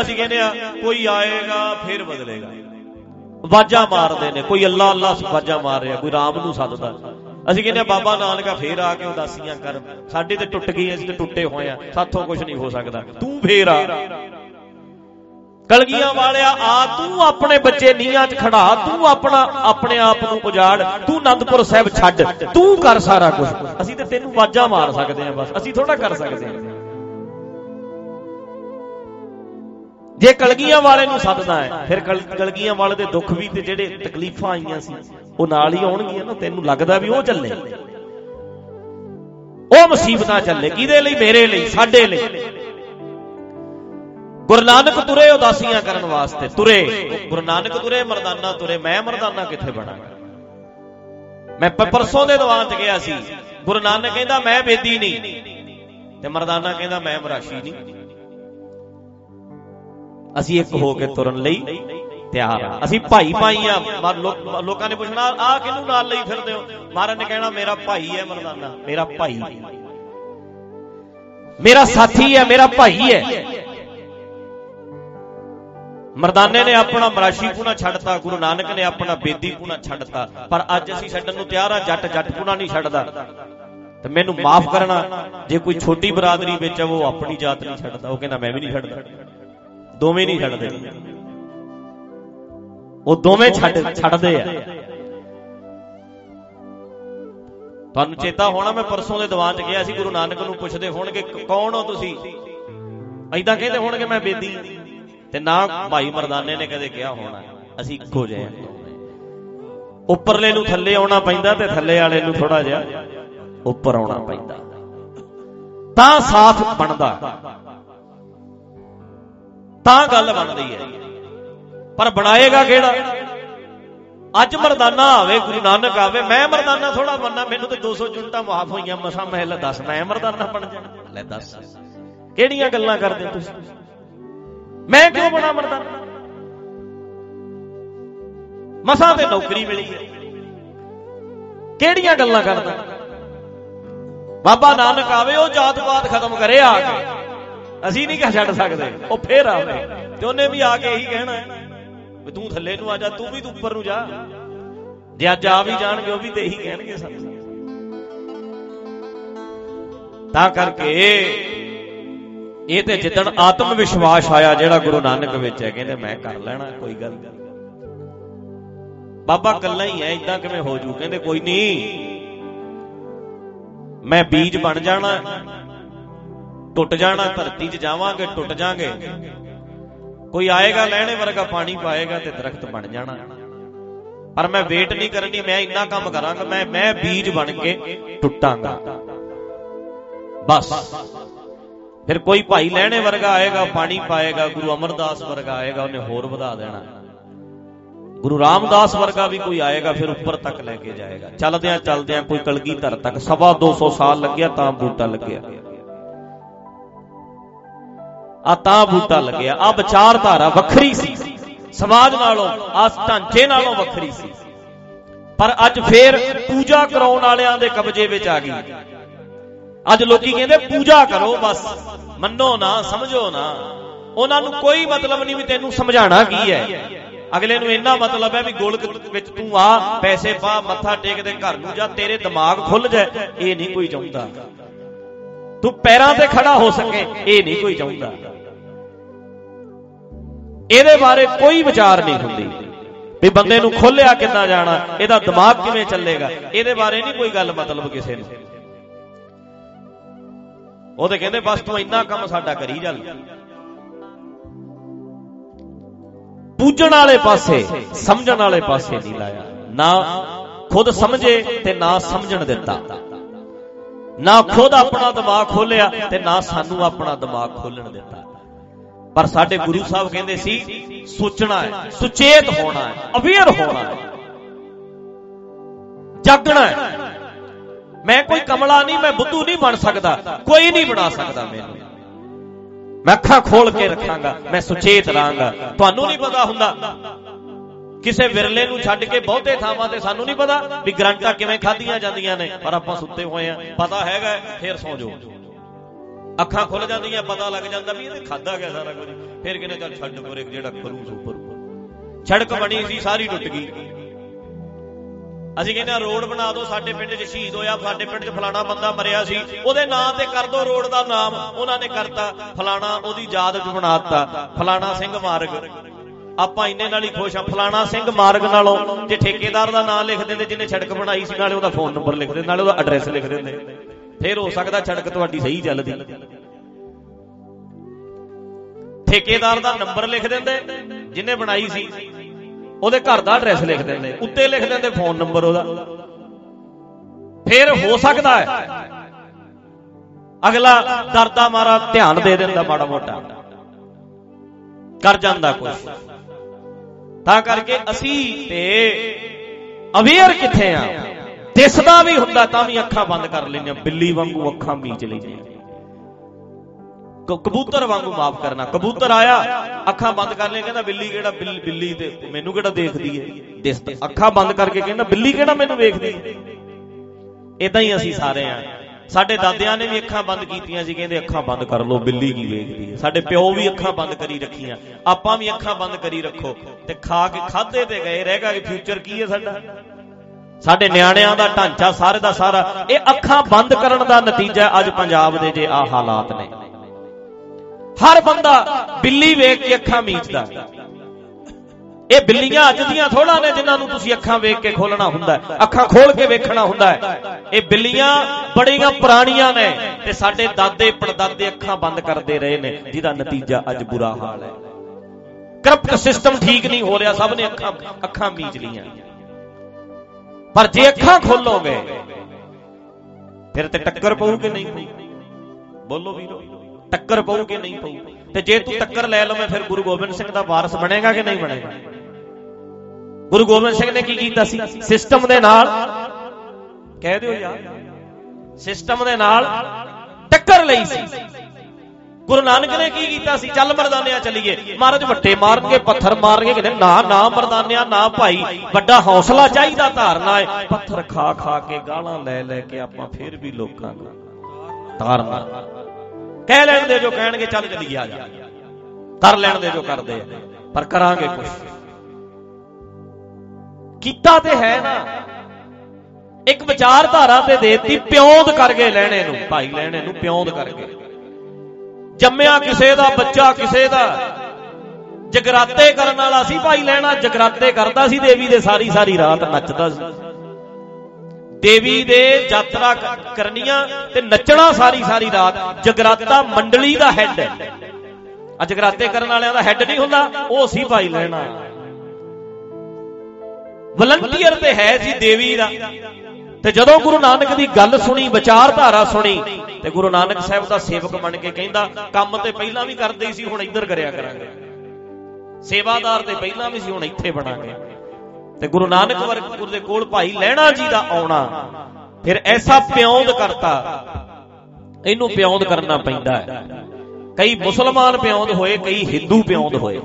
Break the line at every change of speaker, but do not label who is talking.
ਅਸੀਂ ਕਹਿੰਦੇ ਆ ਕੋਈ ਆਏਗਾ, ਫਿਰ ਬਦਲੇਗਾ। ਵਾਜਾਂ ਮਾਰਦੇ ਨੇ, ਕੋਈ ਅੱਲਾ ਅੱਲਾ ਵਾਜਾਂ ਮਾਰ ਰਿਹਾ, ਕੋਈ ਰਾਮ ਨੂੰ ਸੱਦਦਾ। ਅਸੀਂ ਕਹਿੰਦੇ ਆ ਬਾਬਾ ਨਾਨਕਾ ਫੇਰ ਆ ਕੇ ਉਦਾਸੀਆਂ ਕਰ ਸਾਡੇ ਤੇ ਟੁੱਟ ਗਈ ਅਸੀਂ ਤੇ ਟੁੱਟੇ ਹੋਏ ਆ ਸਾਥੋਂ ਕੁਝ ਨਹੀਂ ਹੋ ਸਕਦਾ। ਤੂੰ ਫੇਰ ਆ। ਕਲਗੀਆਂ ਵਾਲਿਆ, ਆ ਤੂੰ ਆਪਣੇ ਬੱਚੇ ਨੀਹਾਂ 'ਚ ਖੜਾ, ਤੂੰ ਆਪਣਾ, ਆਪਣੇ ਆਪ ਨੂੰ ਉਜਾੜ। ਤੂੰ ਅਨੰਦਪੁਰ ਸਾਹਿਬ ਛੱਡ। ਤੂੰ ਕਰ ਸਾਰਾ ਕੁਝ ਅਸੀਂ ਤੇ ਤੈਨੂੰ ਵਾਜਾਂ ਮਾਰ ਸਕਦੇ ਆ ਬਸ। ਅਸੀਂ ਥੋੜਾ ਕਰ ਸਕਦੇ ਆ ਜੇ ਕਲਗੀਆਂ ਵਾਲੇ ਨੂੰ ਸੱਦਦਾ ਹੈ, ਫਿਰ ਕਲਗੀਆਂ ਵਾਲੇ ਦੇ ਦੁੱਖ ਵੀ ਤੇ ਜਿਹੜੇ ਤਕਲੀਫਾਂ ਆਈਆਂ ਸੀ, ਉਹ ਨਾਲ ਹੀ ਆਉਣਗੀਆਂ ਨਾ, ਤੈਨੂੰ ਲੱਗਦਾ ਵੀ ਉਹ ਚੱਲੇ। ਉਹ ਮੁਸੀਬਤਾਂ ਚੱਲੇ, ਕਿਹਦੇ ਲਈ? ਮੇਰੇ ਲਈ, ਸਾਡੇ ਲਈ। ਗੁਰੂ ਨਾਨਕ ਤੁਰੇ ਉਦਾਸੀਆਂ ਕਰਨ ਵਾਸਤੇ, ਤੁਰੇ। ਗੁਰੂ ਨਾਨਕ ਤੁਰੇ, ਮਰਦਾਨਾ ਤੁਰੇ, ਮੈਂ ਮਰਦਾਨਾ ਕਿੱਥੇ ਬਣਾਂਗਾ ਮੈਂ ਪਰਸੋਂ ਦੇ ਦੀਵਾਨ 'ਚ ਗਿਆ ਸੀ। ਗੁਰੂ ਨਾਨਕ ਕਹਿੰਦਾ, ਮੈਂ ਬੇਦੀ ਨਹੀਂ। ਤੇ ਮਰਦਾਨਾ ਕਹਿੰਦਾ, ਮੈਂ ਮਰਾਸ਼ੀ ਨਹੀਂ। ਅਸੀਂ ਇੱਕ ਹੋ ਕੇ ਤੁਰਨ ਲਈ ਤਿਆਰ ਆ। ਅਸੀਂ ਭਾਈ ਭਾਈ ਆ। ਲੋਕਾਂ ਨੇ ਪੁੱਛਣਾ, ਆ ਕਿਹਨੂੰ ਨਾਲ ਲਈ ਫਿਰਦੇ ਹੋ? ਮਹਾਰਾਜ ਨੇ ਕਹਿਣਾ, ਮੇਰਾ ਭਾਈ ਹੈ ਮਰਦਾਨਾ, ਮੇਰਾ ਭਾਈ ਮੇਰਾ ਸਾਥੀ ਹੈ, ਮੇਰਾ ਭਾਈ ਹੈ। ਮਰਦਾਨੇ ਨੇ ਆਪਣਾ ਮਰਾਸ਼ੀ ਪੂਣਾ ਛੱਡਤਾ, ਗੁਰੂ ਨਾਨਕ ਨੇ ਆਪਣਾ ਬੇਦੀ ਪੂਣਾ ਛੱਡਤਾ। ਪਰ ਅੱਜ ਅਸੀਂ ਛੱਡਣ ਨੂੰ ਤਿਆਰ ਆ, ਜੱਟ ਜੱਟ ਪੂਣਾ ਨਹੀਂ ਛੱਡਦਾ। ਤੇ ਮੈਨੂੰ ਮਾਫ ਕਰਨਾ, ਜੇ ਕੋਈ ਛੋਟੀ ਬਰਾਦਰੀ ਵਿੱਚ ਉਹ ਆਪਣੀ ਜਾਤ ਨਹੀਂ ਛੱਡਦਾ। ਉਹ ਕਹਿੰਦਾ, ਮੈਂ ਵੀ ਨਹੀਂ ਛੱਡਦਾ। ਦੋਵੇਂ ਨਹੀਂ ਛੱਡਦੇ। ਉਹ ਦੋਵੇਂ ਛੱਡ ਛੱਡਦੇ ਆ। ਤੁਹਾਨੂੰ ਚੇਤਾ ਹੋਣਾ, ਮੈਂ ਪਰਸੋਂ ਦੇ ਦੀਵਾਨ 'ਚ ਗਿਆ ਸੀ, ਗੁਰੂ ਨਾਨਕ ਨੂੰ ਪੁੱਛਦੇ ਹੋਣਗੇ, ਕੌਣ ਹੋ ਤੁਸੀਂ? ਐਦਾਂ ਕਹਿੰਦੇ ਹੋਣਗੇ, ਮੈਂ ਬੇਦੀ। ਤੇ ਨਾ ਭਾਈ ਮਰਦਾਨੇ ਨੇ ਕਦੇ ਕਿਹਾ ਹੋਣਾ, ਅਸੀਂ ਇੱਕੋ ਜਿਹੇ ਹਾਂ। ਉੱਪਰਲੇ ਨੂੰ ਥੱਲੇ ਆਉਣਾ ਪੈਂਦਾ ਤੇ ਥੱਲੇ ਵਾਲੇ ਨੂੰ ਥੋੜਾ ਜਿਹਾ ਉੱਪਰ ਆਉਣਾ ਪੈਂਦਾ। ਤਾਂ ਸਾਥ ਬਣਦਾ। ਤਾਂ ਗੱਲ ਬਣਦੀ ਹੈ। ਪਰ ਬਣਾਏਗਾ ਕਿਹੜਾ? ਅੱਜ ਮਰਦਾਨਾ ਆਵੇ, ਗੁਰੂ ਨਾਨਕ ਆਵੇ, ਮੈਂ ਮਰਦਾਨਾ ਥੋੜਾ ਬੰਨਾ ਮੈਨੂੰ ਤੇ 200 ਜੁਨਟਾਂ ਮਾਫ ਹੋਈਆਂ, ਮਸਾ ਮਹਿਲ ਦੱਸ, ਮੈਂ ਮਰਦਾਨਾ ਬਣ ਜਾ। ਲੈ ਦੱਸ, ਕਿਹੜੀਆਂ ਗੱਲਾਂ ਕਰਦੇ ਤੁਸੀਂ? ਮੈਂ ਕਿਉਂ ਬਣਾ ਮਰਦਾਨਾ? ਮਸਾ ਤੇ ਨੌਕਰੀ ਮਿਲੀ ਹੈ। ਕਿਹੜੀਆਂ ਗੱਲਾਂ ਕਰਦਾ? ਬਾਬਾ ਨਾਨਕ ਆਵੇ, ਉਹ ਜਾਤ ਪਾਤ ਖਤਮ ਕਰੇ ਆ ਕੇ। ਅਸੀਂ ਨਹੀਂ ਕਹ ਛੱਡ ਸਕਦੇ। ਉਹ ਫੇਰ ਆਵੇ ਤੇ ਉਹਨੇ ਵੀ ਆ ਕੇ ਇਹੀ ਕਹਿਣਾ ਵੀ ਤੂੰ ਥੱਲੇ ਨੂੰ ਆ ਜਾ, ਤੂੰ ਵੀ ਤੂੰ ਉੱਪਰ ਨੂੰ ਜਾ। ਜੇ ਅੱਜ ਆ ਵੀ ਜਾਣਗੇ, ਉਹ ਵੀ ਤੇ ਇਹੀ ਕਹਿਣਗੇ ਸਾਨੂੰ ਤਾਂ ਕਰਕੇ ਇਹ ਤੇ ਜਿੱਦਣ ਆਤਮ ਵਿਸ਼ਵਾਸ ਆਇਆ, ਜਿਹੜਾ ਗੁਰੂ ਨਾਨਕ ਵਿੱਚ ਹੈ, ਕਹਿੰਦੇ ਮੈਂ ਕਰ ਲੈਣਾ, ਕੋਈ ਗੱਲ ਨਹੀਂ। ਬਾਬਾ ਕੱਲਾ ਹੀ ਹੈ ਇਦਾਂ ਕਿਵੇਂ ਹੋ ਜੂ? ਕਹਿੰਦੇ ਕੋਈ ਨਹੀਂ। ਮੈਂ ਬੀਜ ਬਣ ਜਾਣਾ। ਟੁੱਟ ਜਾਣਾ, ਧਰਤੀ 'ਚ ਜਾਵਾਂਗੇ, ਟੁੱਟ ਜਾਾਂਗੇ। ਕੋਈ ਆਏਗਾ, ਲੈਣੇ ਵਰਗਾ ਪਾਣੀ ਪਾਏਗਾ ਤੇ ਦਰਖਤ ਬਣ ਜਾਣਾ। ਪਰ ਮੈਂ ਵੇਟ ਨਹੀਂ ਕਰਨੀ, ਮੈਂ ਇੰਨਾ ਕੰਮ ਕਰਾਂਗਾ, ਮੈਂ ਮੈਂ ਬੀਜ ਬਣ ਕੇ ਟੁੱਟਾਂਗਾ। ਬਸ। ਫਿਰ ਕੋਈ ਭਾਈ ਲੈਣੇ ਵਰਗਾ ਆਏਗਾ, ਪਾਣੀ ਪਾਏਗਾ, ਗੁਰੂ ਅਮਰਦਾਸ ਵਰਗਾ ਆਏਗਾ, ਉਹਨੇ ਹੋਰ ਵਧਾ ਦੇਣਾ। ਗੁਰੂ ਰਾਮਦਾਸ ਵਰਗਾ ਵੀ ਕੋਈ ਆਏਗਾ, ਫਿਰ ਉੱਪਰ ਤੱਕ ਲੈ ਕੇ ਜਾਏਗਾ। ਚੱਲਦਿਆਂ ਚੱਲਦਿਆਂ ਕੋਈ ਕਲਗੀ ਧਰ ਤੱਕ, ਸਵਾ 200 ਸਾਲ ਲੱਗਿਆ, ਤਾਂ ਬੂਟਾ ਲੱਗਿਆ। ਆ ਤਾਂ ਬੂਟਾ ਲੱਗਿਆ, ਆ ਵਿਚਾਰਧਾਰਾ ਵੱਖਰੀ ਸੀ। ਸਮਾਜ ਨਾਲੋਂ, ਆ ਢਾਂਚੇ ਨਾਲੋਂ ਵੱਖਰੀ ਸੀ। ਪਰ ਅੱਜ ਫੇਰ ਪੂਜਾ ਕਰਾਉਣ ਵਾਲਿਆਂ ਦੇ ਕਬਜ਼ੇ ਵਿੱਚ ਆ ਗਈ। ਅੱਜ ਲੋਕੀ ਕਹਿੰਦੇ, ਪੂਜਾ ਕਰੋ ਬਸ, ਮੰਨੋ ਨਾ, ਸਮਝੋ ਨਾ। ਉਹਨਾਂ ਨੂੰ ਕੋਈ ਮਤਲਬ ਨਹੀਂ ਵੀ ਤੈਨੂੰ ਸਮਝਾਣਾ ਕੀ ਹੈ। ਅਗਲੇ ਨੂੰ ਇੰਨਾ ਮਤਲਬ ਹੈ ਵੀ ਗੋਲਕ ਵਿੱਚ ਤੂੰ ਆ, ਪੈਸੇ ਪਾ, ਮੱਥਾ ਟੇਕ ਦੇ ਘਰ ਨੂੰ ਜਾ, ਤੇਰੇ ਦਿਮਾਗ ਖੁੱਲ ਜਾਏ, ਇਹ ਨਹੀਂ ਕੋਈ ਚਾਹੁੰਦਾ। ਤੂੰ ਪੈਰਾਂ ਤੇ ਖੜਾ ਹੋ ਸਕੇ, ਇਹ ਨਹੀਂ ਕੋਈ ਚਾਹੁੰਦਾ। ਇਹਦੇ ਬਾਰੇ ਕੋਈ ਵਿਚਾਰ ਨਹੀਂ ਹੁੰਦੀ। ਵੀ ਬੰਦੇ ਨੂੰ ਖੋਲਿਆ ਕਿੱਦਾਂ ਜਾਣਾ, ਇਹਦਾ ਦਿਮਾਗ ਕਿਵੇਂ ਚੱਲੇਗਾ, ਇਹਦੇ ਬਾਰੇ ਨਹੀਂ ਕੋਈ ਗੱਲ ਮਤਲਬ ਕਿਸੇ ਨੂੰ। ਉਹ ਤੇ ਕਹਿੰਦੇ, ਬਸ ਤੂੰ ਇੰਨਾ ਕੰਮ ਸਾਡਾ ਕਰੀ ਚੱਲ। ਪੂਜਣ ਵਾਲੇ ਪਾਸੇ, ਸਮਝਣ ਵਾਲੇ ਪਾਸੇ ਨਹੀਂ ਲਾਇਆ। ਨਾ ਖੁਦ ਸਮਝੇ ਤੇ ਨਾ ਸਮਝਣ ਦਿੱਤਾ। ਨਾ ਖੁਦ ਆਪਣਾ ਦਿਮਾਗ ਖੋਲਿਆ ਤੇ ਨਾ ਸਾਨੂੰ ਆਪਣਾ ਦਿਮਾਗ ਖੋਲਣ ਦਿੱਤਾ। ਪਰ ਸਾਡੇ ਗੁਰੂ ਸਾਹਿਬ ਕਹਿੰਦੇ ਸੀ, ਸੋਚਣਾ ਹੈ, ਸੁਚੇਤ ਹੋਣਾ ਹੈ, ਅਵੇਅਰ ਹੋਣਾ ਹੈ, ਜਾਗਣਾ ਹੈ। ਮੈਂ ਕੋਈ ਕਮਲਾ ਨਹੀਂ, ਮੈਂ ਬੁੱਧੂ ਨਹੀਂ ਬਣ ਸਕਦਾ, ਕੋਈ ਨਹੀਂ ਬਣਾ ਸਕਦਾ ਮੈਨੂੰ। ਮੈਂ ਅੱਖਾਂ ਖੋਲ ਕੇ ਰੱਖਾਂਗਾ, ਮੈਂ ਸੁਚੇਤ ਰਹਾਂਗਾ। ਤੁਹਾਨੂੰ ਨਹੀਂ ਪਤਾ ਹੁੰਦਾ। ਕਿਸੇ ਵਿਰਲੇ ਨੂੰ ਛੱਡ ਕੇ ਬਹੁਤੇ ਥਾਵਾਂ ਤੇ ਸਾਨੂੰ ਨਹੀਂ ਪਤਾ ਵੀ ਗਰੰਟਾਂ ਕਿਵੇਂ ਖਾਧੀਆਂ ਜਾਂਦੀਆਂ ਨੇ, ਪਰ ਆਪਾਂ ਸੁੱਤੇ ਹੋਏ ਆ, ਪਤਾ ਹੈਗਾ ਫੇਰ ਸੌ ਜਾਓ। ਅੱਖਾਂ ਖੁੱਲ ਜਾਂਦੀਆਂ, ਪਤਾ ਲੱਗ ਜਾਂਦਾ ਵੀ ਇਹਨੇ ਖਾਦਾ ਗਿਆ ਸਾਰਾ ਕੁਝ। ਫਿਰ ਕਹਿੰਦੇ ਚੱਲ ਛੱਡ ਪਰੇ ਜਿਹੜਾ ਕਰੂ ਸੋ ਪਰ ਸੜਕ ਬਣੀ ਸੀ, ਸਾਰੀ ਟੁੱਟ ਗਈ। ਅਸੀਂ ਕਹਿੰਦੇ ਆ, ਰੋਡ ਬਣਾ ਦਿਓ, ਸਾਡੇ ਪਿੰਡ 'ਚ ਸ਼ਹੀਦ ਹੋਇਆ, ਸਾਡੇ ਪਿੰਡ 'ਚ ਫਲਾਣਾ ਬੰਦਾ ਮਰਿਆ ਸੀ। ਉਹਦੇ ਨਾਂ ਤੇ ਕਰ ਦਿਓ ਰੋਡ ਦਾ ਨਾਮ। ਉਹਨਾਂ ਨੇ ਕਰਤਾ, ਫਲਾਣਾ ਉਹਦੀ ਯਾਦ 'ਚ ਬਣਾਤਾ ਫਲਾਣਾ ਸਿੰਘ ਮਾਰਗ। ਆਪਾਂ ਇੰਨੇ ਨਾਲ ਹੀ ਖੁਸ਼ ਆ, ਫਲਾਣਾ ਸਿੰਘ ਮਾਰਗ ਨਾਲੋਂ ਜੇ ਠੇਕੇਦਾਰ ਦਾ ਨਾਮ ਲਿਖ ਦਿੰਦੇ, ਜਿਹਨੇ ਸੜਕ ਬਣਾਈ ਸੀ, ਨਾਲੇ ਉਹਦਾ ਫੋਨ ਨੰਬਰ ਲਿਖ ਦਿੰਦੇ, ਨਾਲੇ ਉਹਦਾ ਐਡਰੈਸ ਲਿਖ ਦਿੰਦੇ। ਫਿਰ ਹੋ ਸਕਦਾ ਸੜਕ ਤੁਹਾਡੀ ਸਹੀ ਚੱਲਦੀ। ਠੇਕੇਦਾਰ ਦਾ ਨੰਬਰ ਲਿਖ ਦਿੰਦੇ ਜਿਹਨੇ ਬਣਾਈ ਸੀ, ਉਹਦੇ ਘਰ ਦਾ ਐਡਰੈਸ ਲਿਖ ਦਿੰਦੇ, ਉੱਤੇ ਲਿਖ ਦਿੰਦੇ ਫੋਨ ਨੰਬਰ ਉਹਦਾ। ਫਿਰ ਹੋ ਸਕਦਾ ਹੈ, ਅਗਲਾ ਦਰਦਾ ਮਾਰਾ ਧਿਆਨ ਦੇ ਦਿੰਦਾ ਮਾੜਾ ਮੋਟਾ। ਕਰ ਜਾਂਦਾ ਕੁਝ ਤਾਂ ਕਰਕੇ ਅਸੀਂ ਤੇ ਅਵੇਅਰ ਕਿੱਥੇ ਆ? ਦਿਸਦਾ ਵੀ ਹੁੰਦਾ ਤਾਂ ਵੀ ਅੱਖਾਂ ਬੰਦ ਕਰ ਲੈਂਦੇ ਬਿੱਲੀ ਵਾਂਗੂ ਅੱਖਾਂ ਮੀਚ ਲੈਂਦੇ ਕਬੂਤਰ ਵਾਂਗੂ ਮਾਫ ਕਰਨਾ। ਕਬੂਤਰ ਆਇਆ, ਅੱਖਾਂ ਬੰਦ ਕਰ ਲੈ ਕਹਿੰਦਾ ਬਿੱਲੀ ਕਿਹੜਾ ਬਿੱਲੀ ਤੇ ਮੈਨੂੰ ਕਿਹੜਾ ਦੇਖਦੀ ਏ? ਦਿਸਦਾ। ਅੱਖਾਂ ਬੰਦ ਕਰਕੇ ਕਹਿੰਦਾ ਬਿੱਲੀ ਕਿਹੜਾ ਮੈਨੂੰ ਵੇਖਦੀ ਏ? ਇਦਾਂ ਹੀ ਅਸੀਂ ਸਾਰੇ ਆ। ਸਾਡੇ ਦਾਦਿਆਂ ਨੇ ਵੀ ਅੱਖਾਂ ਬੰਦ ਕੀਤੀਆਂ ਸੀ, ਕਹਿੰਦੇ ਅੱਖਾਂ ਬੰਦ ਕਰ ਲਓ, ਬਿੱਲੀ ਕੀ ਵੇਖਦੀ ਏ। ਸਾਡੇ ਪਿਓ ਵੀ ਅੱਖਾਂ ਬੰਦ ਕਰੀ ਰੱਖੀਆਂ। ਆਪਾਂ ਵੀ ਅੱਖਾਂ ਬੰਦ ਕਰੀ ਰੱਖੋ। ਤੇ ਖਾ ਕੇ ਖਾਦੇ ਤੇ ਗਏ ਰਹੇਗਾ ਕਿ ਫਿਊਚਰ ਕੀ ਏ ਸਾਡਾ? ਸਾਡੇ ਨਿਆਣਿਆਂ ਦਾ ਢਾਂਚਾ ਸਾਰੇ ਦਾ ਸਾਰਾ, ਇਹ ਅੱਖਾਂ ਬੰਦ ਕਰਨ ਦਾ ਨਤੀਜਾ ਅੱਜ ਪੰਜਾਬ ਦੇ ਜੇ ਆ ਹਾਲਾਤ ਨੇ। ਹਰ ਬੰਦਾ ਬਿੱਲੀ ਵੇਖ ਕੇ ਅੱਖਾਂ ਮੀਚਦਾ ਇਹ ਬਿੱਲੀਆਂ ਅੱਜ ਦੀਆਂ ਥੋੜਾ ਨੇ ਜਿਨ੍ਹਾਂ ਨੂੰ ਤੁਸੀਂ ਅੱਖਾਂ ਵੇਖ ਕੇ ਖੋਲਣਾ ਹੁੰਦਾ ਅੱਖਾਂ ਖੋਲ ਕੇ ਵੇਖਣਾ ਹੁੰਦਾ ਹੈ। ਇਹ ਬਿੱਲੀਆਂ ਬੜੀਆਂ ਪੁਰਾਣੀਆਂ ਨੇ ਤੇ ਸਾਡੇ ਦਾਦੇ ਪੜਦਾਦੇ ਅੱਖਾਂ ਬੰਦ ਕਰਦੇ ਰਹੇ ਨੇ, ਜਿਹਦਾ ਨਤੀਜਾ ਅੱਜ ਬੁਰਾ ਹਾਲ ਹੈ। ਕਰਪਟ ਸਿਸਟਮ ਠੀਕ ਨਹੀਂ ਹੋ ਰਿਹਾ, ਸਭ ਨੇ ਅੱਖਾਂ ਅੱਖਾਂ ਮੀਚ ਲੀਆਂ ਪਰ ਜੇ ਅੱਖਾਂ ਖੋਲੋਗੇ, ਫਿਰ ਤੇ ਟੱਕਰ ਪਊ ਕਿ ਨਹੀਂ ਪਊ। ਬੋਲੋ ਵੀਰੋ, ਟੱਕਰ ਪਊ ਕਿ ਨਹੀਂ ਪਊ। ਤੇ ਜੇ ਤੂੰ ਟੱਕਰ ਲੈ ਲਵੇਂ, ਫਿਰ ਗੁਰੂ ਗੋਬਿੰਦ ਸਿੰਘ ਦਾ ਵਾਰਸ ਬਣੇਗਾ ਕਿ ਨਹੀਂ ਬਣੇਗਾ? ਗੁਰੂ ਗੋਬਿੰਦ ਸਿੰਘ ਨੇ ਕੀ ਕੀਤਾ ਸੀ? ਸਿਸਟਮ ਦੇ ਨਾਲ, ਕਹਿ ਦਿਓ ਯਾਰ, ਸਿਸਟਮ ਦੇ ਨਾਲ ਟੱਕਰ ਲਈ ਸੀ। ਗੁਰੂ ਨਾਨਕ ਨੇ ਕੀ ਕੀਤਾ ਸੀ? ਚੱਲ ਮਰਦਾਨਿਆਂ ਚੱਲੀਏ। ਮਹਾਰਾਜ ਵੱਟੇ ਮਾਰਨਗੇ, ਪੱਥਰ ਮਾਰਨਗੇ, ਕਹਿੰਦੇ ਨਾ ਨਾ ਮਰਦਾਨਿਆਂ, ਨਾ ਭਾਈ। ਵੱਡਾ ਹੌਸਲਾ ਚਾਹੀਦਾ, ਧਾਰਨਾ ਹੈ। ਪੱਥਰ ਖਾ ਖਾ ਕੇ ਗਾਲਾਂ ਲੈ ਲੈ ਕੇ ਆਪਾਂ ਫੇਰ ਵੀ ਲੋਕਾਂ ਨੂੰ ਤਾਰਨਾ ਕਹਿ ਲੈਣ ਦੇ ਜੋ ਕਹਿਣਗੇ, ਚੱਲ ਚੱਲੀਏ, ਆ ਜਾ। ਕਰ ਲੈਣ ਦੇ ਜੋ ਕਰਦੇ ਆ, ਪਰ ਕਰਾਂਗੇ ਕੁਝ ਕੀਤਾ ਤੇ ਹੈ ਨਾ। ਇੱਕ ਵਿਚਾਰਧਾਰਾ ਤੇ ਦੇਤੀ, ਪਿਉਂਦ ਕਰਕੇ ਲੈਣੇ ਨੂੰ, ਭਾਈ ਲੈਣੇ ਨੂੰ ਪਿਉਂਦ ਕਰਕੇ। ਜੰਮਿਆ ਕਿਸੇ ਦਾ, ਬੱਚਾ ਕਿਸੇ ਦਾ। ਜਗਰਾਤੇ ਕਰਨ ਵਾਲਾ ਸੀ ਭਾਈ ਲੈਣਾ, ਜਗਰਾਤੇ ਕਰਦਾ ਸੀ, ਦੇਵੀ ਦੇ ਸਾਰੀ ਸਾਰੀ ਰਾਤ ਨੱਚਦਾ ਸੀ। ਦੇਵੀ ਦੇ ਯਾਤਰਾ ਕਰਨੀਆਂ ਤੇ ਨੱਚਣਾ ਸਾਰੀ ਸਾਰੀ ਰਾਤ। ਜਗਰਾਤਾ ਮੰਡਲੀ ਦਾ ਹੈੱਡ ਆ ਜਗਰਾਤੇ ਕਰਨ ਵਾਲਿਆਂ ਦਾ ਹੈੱਡ ਨਹੀਂ ਹੁੰਦਾ, ਉਹ ਸੀ ਭਾਈ ਲੈਣਾ। ਵਲੰਟੀਅਰ ਤੇ ਹੈ ਜੀ ਦੇਵੀ ਦਾ। ਤੇ ਜਦੋਂ ਗੁਰੂ ਨਾਨਕ ਦੀ ਗੱਲ ਸੁਣੀ, ਵਿਚਾਰਧਾਰਾ ਸੁਣੀ, ਤੇ ਗੁਰੂ ਨਾਨਕ ਸਾਹਿਬ ਦਾ ਸੇਵਕ ਬਣ ਕੇ ਕਹਿੰਦਾ, ਕੰਮ ਤੇ ਪਹਿਲਾਂ ਵੀ ਕਰਦੇ ਸੀ, ਹੁਣ ਇੱਧਰ ਕਰਿਆ ਕਰਾਂਗੇ। ਸੇਵਾਦਾਰ ਤੇ ਪਹਿਲਾਂ ਵੀ ਸੀ, ਹੁਣ ਇੱਥੇ ਬਣਾਂਗੇ। ਤੇ ਗੁਰੂ ਨਾਨਕ ਵਰਗੁਰ ਦੇ ਕੋਲ ਭਾਈ ਲੈਣਾ ਜੀ ਦਾ ਆਉਣਾ, ਫਿਰ ਐਸਾ ਪਿਉਂਦ ਕਰਤਾ। ਇਹਨੂੰ ਪਿਉਂਦ ਕਰਨਾ ਪੈਂਦਾ ਹੈ। ਕਈ ਮੁਸਲਮਾਨ ਪਿਉਂਦ ਹੋਏ, ਕਈ ਹਿੰਦੂ ਪਿਉਂਦ ਹੋਏ।